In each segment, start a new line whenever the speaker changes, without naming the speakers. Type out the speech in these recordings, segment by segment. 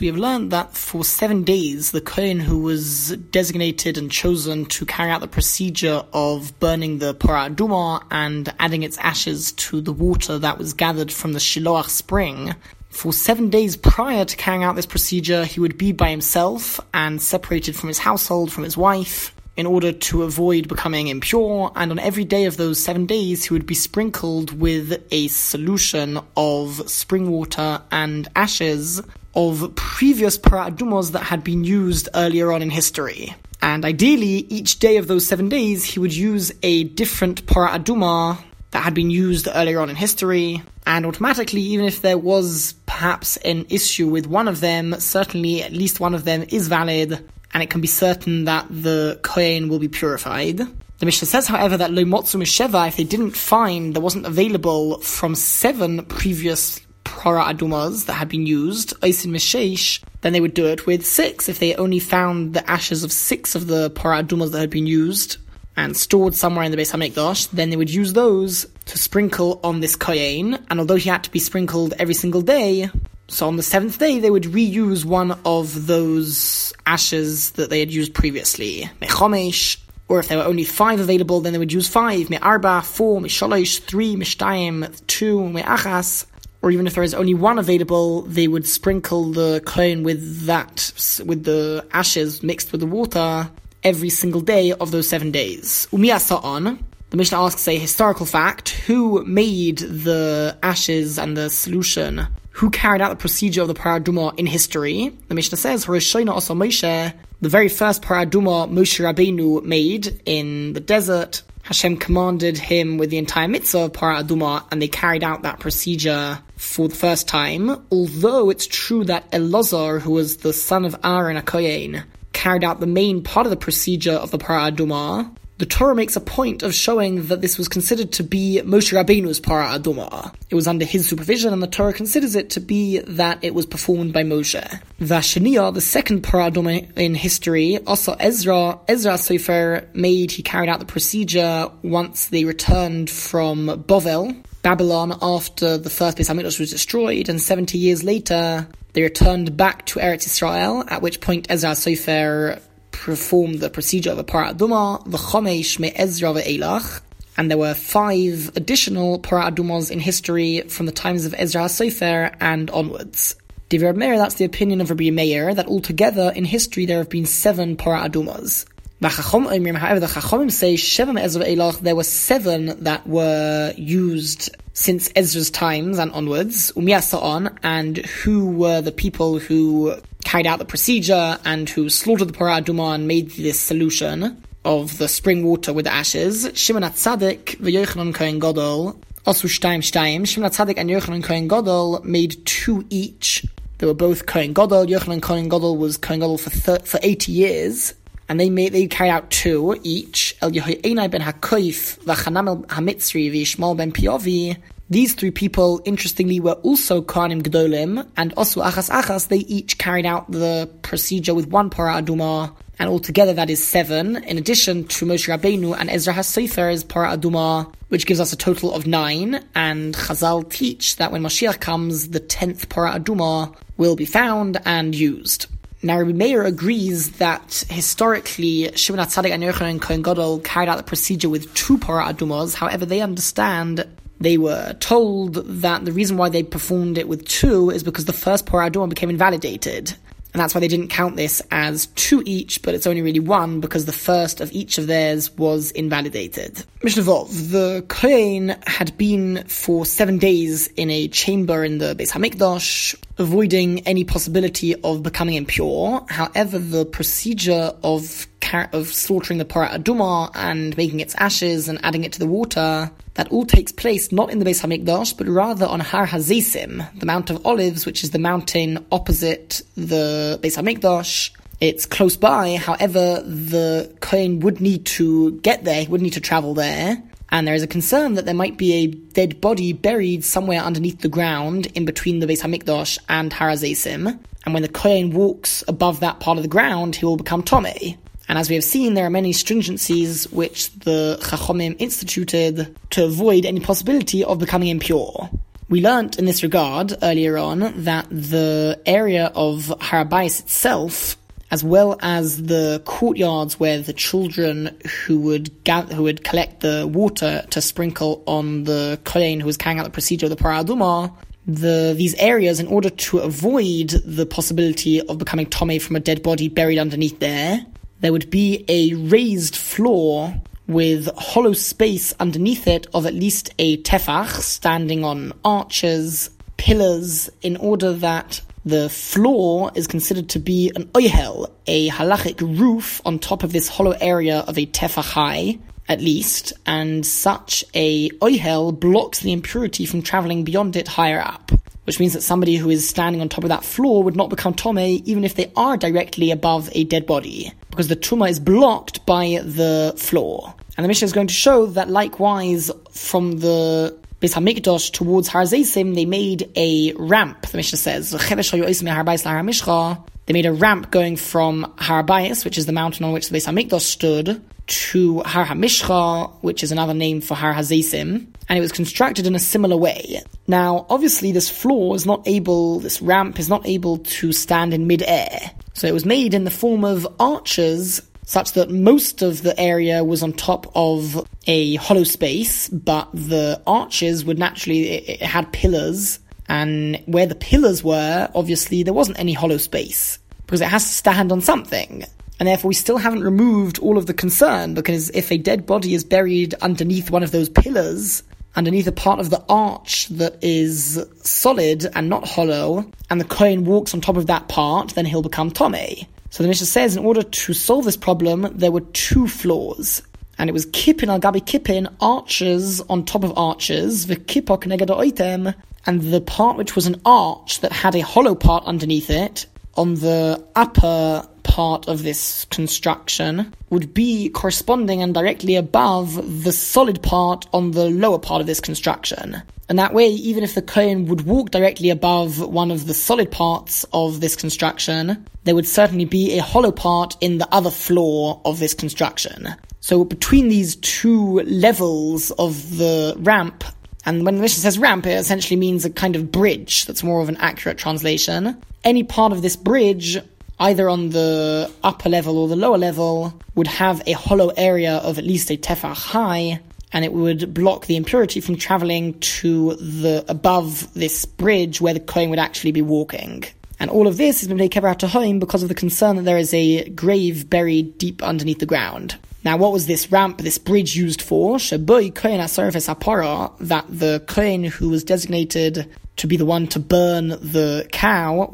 We have learned that for seven days, the Kohen who was designated and chosen to carry out the procedure of burning the Parah Duma and adding its ashes to the water that was gathered from the Shiloach spring, for seven days prior to carrying out this procedure, he would be by himself and separated from his household, from his wife, in order to avoid becoming impure, and on every day of those seven days, he would be sprinkled with a solution of spring water and ashes of previous paradumos that had been used earlier on in history. And ideally, each day of those seven days, he would use a different paraduma that had been used earlier on in history, and automatically, even if there was perhaps an issue with one of them, certainly at least one of them is valid, and it can be certain that the Kohen will be purified. The Mishnah says, however, that Lo Motzu Misheva, if they didn't find, there wasn't available from seven previous Para Adumas that had been used, Oisin Mishesh, then they would do it with six. If they only found the ashes of six of the Para Adumas that had been used and stored somewhere in the Beis HaMikdash, then they would use those to sprinkle on this Kohen, and although he had to be sprinkled every single day, so on the seventh day, they would reuse one of those ashes that they had used previously. Mechomesh, or if there were only five available, then they would use five. Me'arba, four, misholosh, three, mishtayim, two, me'achas. Or even if there is only one available, they would sprinkle the kohen with that, with the ashes mixed with the water every single day of those seven days. Umiyasa'on, the Mishnah asks a historical fact, who made the ashes and the solution who carried out the procedure of the paraduma in history. The Mishnah says, Harishayna also Moshe, the very first paraduma Moshe Rabbeinu made in the desert. Hashem commanded him with the entire mitzvah of paraduma, and they carried out that procedure for the first time. Although it's true that Elazar, who was the son of Aaron Akoyen, carried out the main part of the procedure of the paraduma, the Torah makes a point of showing that this was considered to be Moshe Rabbeinu's para aduma. It was under his supervision, and the Torah considers it to be that it was performed by Moshe. Vashania, the second para aduma in history, also Ezra, Ezra Sefer made, he carried out the procedure once they returned from Bovel, Babylon, after the first Beis Hamikdash was destroyed, and 70 years later, they returned back to Eretz Israel, at which point Ezra Sefer performed the procedure of a paraduma, the chomesh me'ezra ve'elach, and there were five additional paradumas in history from the times of Ezra Sofer and onwards. Divrei Meir, that's the opinion of Rabbi Meir, that altogether in history there have been seven paradumas. However, the Chachomim say Sheva Ezra Elach, there were seven that were used since Ezra's times and onwards, Umiyasa'on, and who were the people who carried out the procedure and who slaughtered the Parah Aduma and made this solution of the spring water with the ashes. Shimon HaTzadik, the Yochanan Kohen Gadol, also Shtaim Shtaim. Shimon HaTzadik and Yochanan Kohen Gadol made two each. They were both Kohen Gadol. Yochanan Kohen Gadol was Kohen Gadol for thir- for 80 years. And they made, they carried out two each. El Yehoienai ben HaKoif, V'Chanam HaMitzri, V'Yishmael ben Piovi, these three people, interestingly, were also Kohanim Gdolim, and also Achas Achas, they each carried out the procedure with one Parah Aduma, and altogether that is seven, in addition to Moshe Rabbeinu and Ezra HaSefer's Parah Aduma, which gives us a total of nine, and Chazal teach that when Mashiach comes, the tenth Parah Aduma will be found and used. Now, Rabbi Meir agrees that historically Shimon HaTzadik and Yochanan Kohen Gadol carried out the procedure with two Parah Adumas. However, they understand they were told that the reason why they performed it with two is because the first Porador became invalidated. And that's why they didn't count this as two each, but it's only really one because the first of each of theirs was invalidated. Mishnah Vov, the Kohen had been for seven days in a chamber in the Beis Hamikdash, avoiding any possibility of becoming impure. However, the procedure of of slaughtering the Parah Aduma and making its ashes and adding it to the water, that all takes place not in the Beis Hamikdash, but rather on Har Hazesim, the Mount of Olives, which is the mountain opposite the Beis Hamikdash. It's close by, however, the Kohen would need to get there, he would need to travel there, and there is a concern that there might be a dead body buried somewhere underneath the ground in between the Beis Hamikdash and Har Hazesim, and when the Kohen walks above that part of the ground, he will become Tomei. And as we have seen, there are many stringencies which the Chachomim instituted to avoid any possibility of becoming impure. We learnt in this regard earlier on that the area of Har HaBayis itself, as well as the courtyards where the children who would gather, who would collect the water to sprinkle on the kohen who was carrying out the procedure of the paraduma, the these areas in order to avoid the possibility of becoming tome from a dead body buried underneath there, there would be a raised floor with hollow space underneath it of at least a tefach standing on arches, pillars, in order that the floor is considered to be an oihel, a halachic roof on top of this hollow area of a tefach high, at least, and such a oihel blocks the impurity from traveling beyond it higher up. Which means that somebody who is standing on top of that floor would not become tome even if they are directly above a dead body, because the tuma is blocked by the floor. And the Mishnah is going to show that likewise from the Beis Hamikdash towards Har Zeisim, they made a ramp. The Mishnah says, they made a ramp going from Har which is the mountain on which the Beis Hamikdash stood, to Har HaMishcha, which is another name for Har Hazeisim, and it was constructed in a similar way. Now, obviously, this floor is not able, this ramp is not able to stand in mid-air. So it was made in the form of arches such that most of the area was on top of a hollow space, but the arches would naturally, it, it had pillars, and where the pillars were, obviously there wasn't any hollow space, because it has to stand on something. And therefore we still haven't removed all of the concern, because if a dead body is buried underneath one of those pillars, underneath a part of the arch that is solid and not hollow, and the Kohen walks on top of that part, then he'll become Tomei. So the Mishnah says in order to solve this problem, there were two floors. And it was kippin al gabi kippin, arches on top of arches, the kippok oitem, and the part which was an arch that had a hollow part underneath it, on the upper part of this construction would be corresponding and directly above the solid part on the lower part of this construction. And that way, even if the Kohen would walk directly above one of the solid parts of this construction, there would certainly be a hollow part in the other floor of this construction. So between these two levels of the ramp, and when the Mishnah says ramp, it essentially means a kind of bridge. That's more of an accurate translation. Any part of this bridge, either on the upper level or the lower level, would have a hollow area of at least a tefach high, and it would block the impurity from traveling to the above this bridge where the Kohen would actually be walking. And all of this has been made kever tehom because of the concern that there is a grave buried deep underneath the ground. Now, what was this ramp, this bridge used for? Shaboy Kohen Asarfes Apara, that the Kohen who was designated to be the one to burn the cow,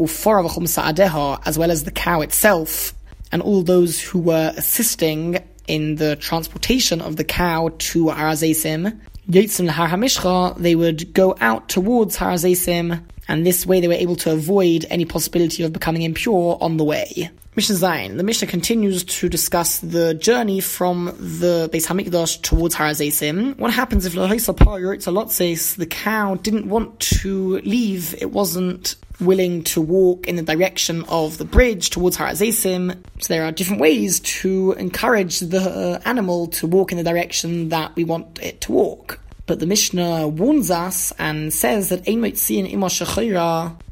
as well as the cow itself, and all those who were assisting in the transportation of the cow to Harazesim, Yitzim Har they would go out towards Harazesim, and this way they were able to avoid any possibility of becoming impure on the way. Mishnah Zayin. The Mishnah continues to discuss the journey from the Beis Hamikdash towards Harazesim. What happens if the cow didn't want to leave? It wasn't willing to walk in the direction of the bridge towards Harazesim. So there are different ways to encourage the uh, animal to walk in the direction that we want it to walk. But the Mishnah warns us and says that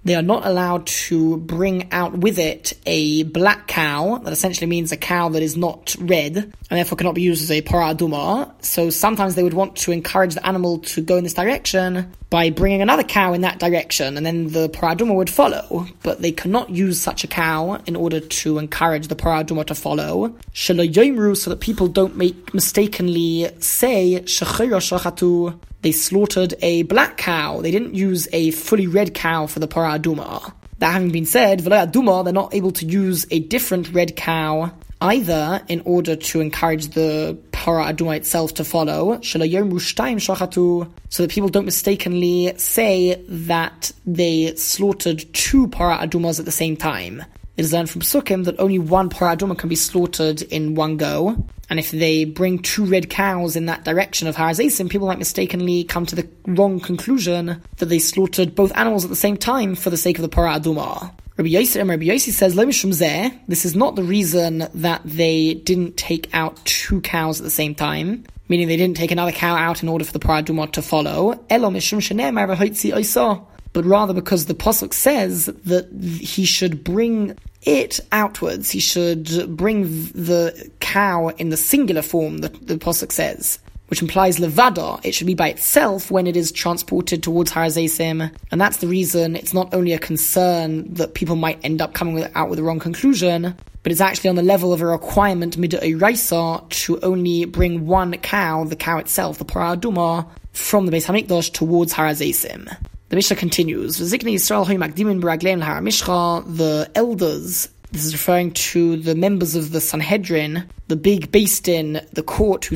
they are not allowed to bring out with it a black cow, that essentially means a cow that is not red, and therefore cannot be used as a paraduma. So sometimes they would want to encourage the animal to go in this direction by bringing another cow in that direction, and then the paraduma would follow. But they cannot use such a cow in order to encourage the paraduma to follow. so that people don't make mistakenly say. They slaughtered a black cow. They didn't use a fully red cow for the paraduma. That having been said, Duma, they're not able to use a different red cow either in order to encourage the para aduma itself to follow, so that people don't mistakenly say that they slaughtered two para adumas at the same time. It is learned from Sukkim that only one para aduma can be slaughtered in one go, and if they bring two red cows in that direction of Harazesim, people might mistakenly come to the wrong conclusion that they slaughtered both animals at the same time for the sake of the para aduma. Rabbi Yossi, Rabbi Yossi says, This is not the reason that they didn't take out two cows at the same time. meaning they didn't take another cow out in order for the paraduma to follow. But rather because the Pasuk says that he should bring it outwards. He should bring the cow in the singular form, the, the Pasuk says which implies levada, it should be by itself when it is transported towards Harazesim. And that's the reason it's not only a concern that people might end up coming with, out with the wrong conclusion, but it's actually on the level of a requirement midah to only bring one cow, the cow itself, the paraduma, from the Beis Hamikdash towards Harazesim. The Mishnah continues, the elders this is referring to the members of the Sanhedrin, the big Din, the court who,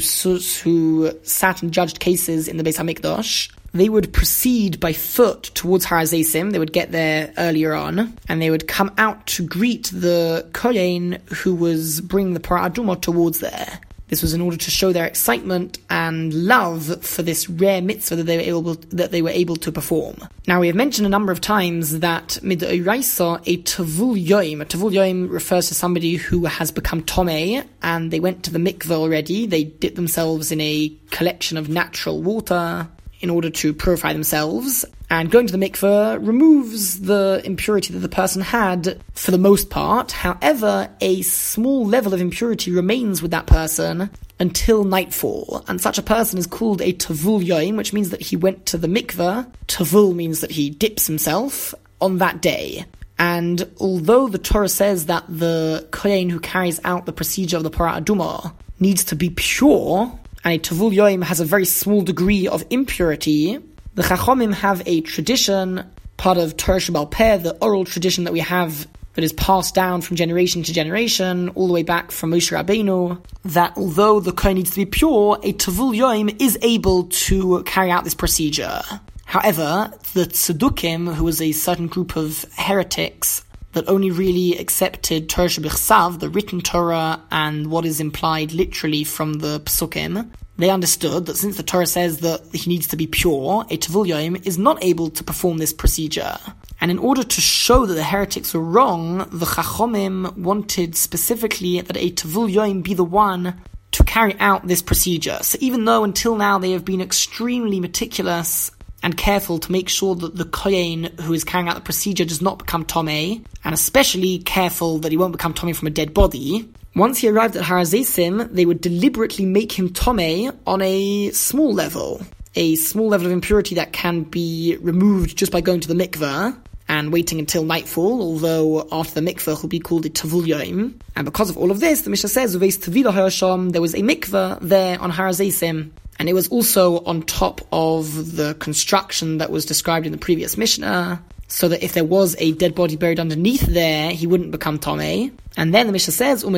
who sat and judged cases in the Beis Hamikdash. They would proceed by foot towards Harazesim. They would get there earlier on, and they would come out to greet the Kohen who was bringing the Paraduma towards there. This was in order to show their excitement and love for this rare mitzvah that they were able that they were able to perform. Now we have mentioned a number of times that midoraisa a tavul yoim. A tavul yoim refers to somebody who has become tome and they went to the mikveh already. They dipped themselves in a collection of natural water in order to purify themselves. And going to the mikveh removes the impurity that the person had for the most part. However, a small level of impurity remains with that person until nightfall. And such a person is called a tavul yoim, which means that he went to the mikveh. Tavul means that he dips himself on that day. And although the Torah says that the kohen who carries out the procedure of the Parah Aduma needs to be pure, and a Tavul Yoim has a very small degree of impurity, the Chachomim have a tradition, part of Torah Shebaal Peh, the oral tradition that we have that is passed down from generation to generation, all the way back from Moshe Rabbeinu, that although the Kohen needs to be pure, a Tavul Yoim is able to carry out this procedure. However, the Tzedukim, who was a certain group of heretics that only really accepted Torah Shebichsav, the written Torah, and what is implied literally from the Psukim, they understood that since the Torah says that he needs to be pure, a Tavul is not able to perform this procedure. And in order to show that the heretics were wrong, the Chachomim wanted specifically that a Tavul be the one to carry out this procedure. So even though until now they have been extremely meticulous and careful to make sure that the Kohen who is carrying out the procedure does not become Tome, and especially careful that he won't become Tome from a dead body. Once he arrived at Harazesim, they would deliberately make him Tome on a small level, a small level of impurity that can be removed just by going to the mikveh and waiting until nightfall, although after the mikveh he'll be called a Tavul Yoim. And because of all of this, the Mishnah says, there was a mikveh there on Harazesim, and it was also on top of the construction that was described in the previous Mishnah, so that if there was a dead body buried underneath there, he wouldn't become Tomei. And then the Mishnah says, The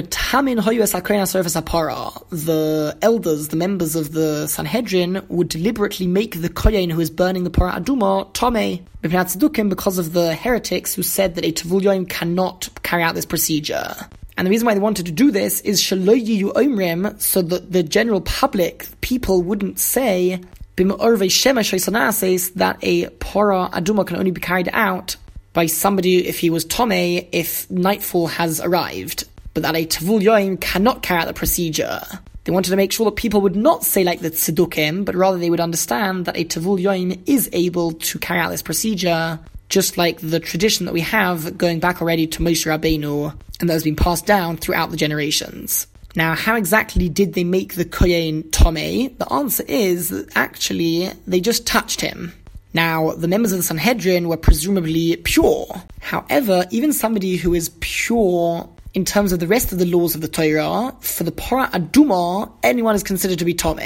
elders, the members of the Sanhedrin, would deliberately make the Kohen who is burning the Parah Aduma Tomei. Because of the heretics who said that a Tavul cannot carry out this procedure. And the reason why they wanted to do this is shaloyi omrim, so that the general public, people wouldn't say that a para aduma can only be carried out by somebody if he was tome if nightfall has arrived, but that a tavul yoim cannot carry out the procedure. They wanted to make sure that people would not say like the tzedukim, but rather they would understand that a tavul yoim is able to carry out this procedure just like the tradition that we have going back already to Moshe Rabbeinu, and that has been passed down throughout the generations. Now, how exactly did they make the Kohen Tome? The answer is that actually they just touched him. Now, the members of the Sanhedrin were presumably pure. However, even somebody who is pure in terms of the rest of the laws of the Torah, for the Para Aduma, anyone is considered to be Tome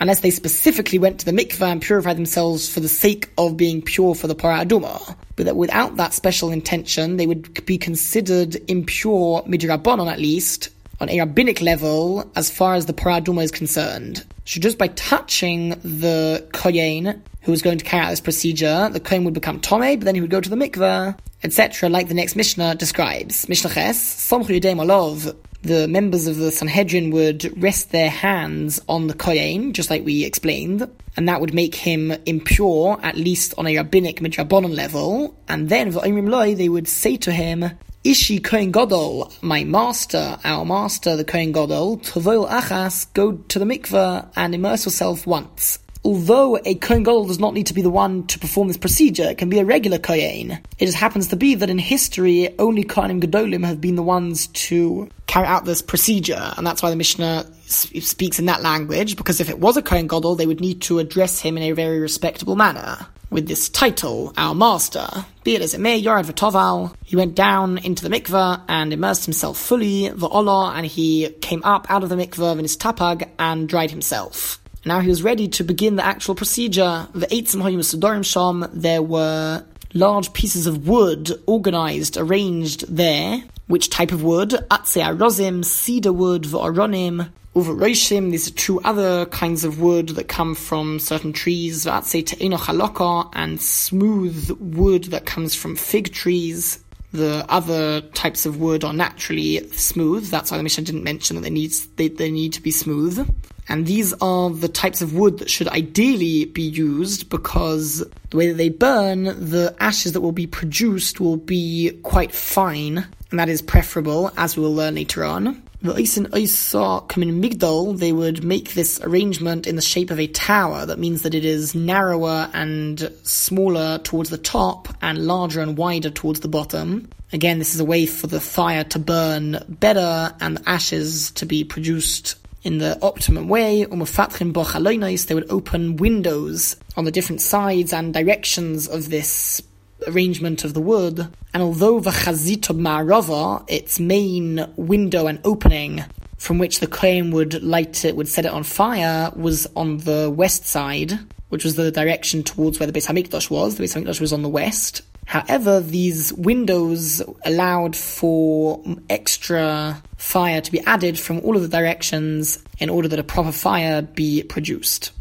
unless they specifically went to the mikveh and purified themselves for the sake of being pure for the Parah Aduma. But that without that special intention, they would be considered impure, midrabanon at least, on a rabbinic level, as far as the paraduma is concerned. So just by touching the Kohen, who was going to carry out this procedure, the Kohen would become Tome, but then he would go to the mikveh, etc., like the next Mishnah describes. Mishnah Ches, Somchu Yedei Malov, the members of the Sanhedrin would rest their hands on the Kohen, just like we explained, and that would make him impure, at least on a rabbinic midrabanon level. And then, V'omrim Loi, they would say to him, Ishi Kohen Gadol, my master, our master, the Kohen Gadol, Tovil Achas, go to the mikveh and immerse yourself once. Although a Kohen Gadol does not need to be the one to perform this procedure, it can be a regular Kohen. It just happens to be that in history, only Kohanim Gedolim have been the ones to carry out this procedure, and that's why the Mishnah speaks in that language, because if it was a Kohen Gadol, they would need to address him in a very respectable manner with this title, our master. Be it as it may, Yorad V'toval, he went down into the mikveh and immersed himself fully, V'olah, and he came up out of the mikveh in his tapag and dried himself. Now he was ready to begin the actual procedure. The Hayim Sham, there were large pieces of wood organized, arranged there. Which type of wood? Atzei Arozim, cedar wood, V'aronim, Uvaroshim, these are two other kinds of wood that come from certain trees, Atzei Te'eno Chaloka, and smooth wood that comes from fig trees. The other types of wood are naturally smooth. That's why the Mishnah didn't mention that they need they, they need to be smooth. And these are the types of wood that should ideally be used because the way that they burn, the ashes that will be produced will be quite fine, and that is preferable, as we will learn later on. The Eisen Isa in Migdal, they would make this arrangement in the shape of a tower. That means that it is narrower and smaller towards the top and larger and wider towards the bottom. Again, this is a way for the fire to burn better and the ashes to be produced in the optimum way, um, they would open windows on the different sides and directions of this arrangement of the wood. And although the Chazit Ma'arava, its main window and opening from which the Kohen would light it, would set it on fire, was on the west side, which was the direction towards where the Beis Hamikdash was. The Beis Hamikdash was on the west. However, these windows allowed for extra fire to be added from all of the directions in order that a proper fire be produced.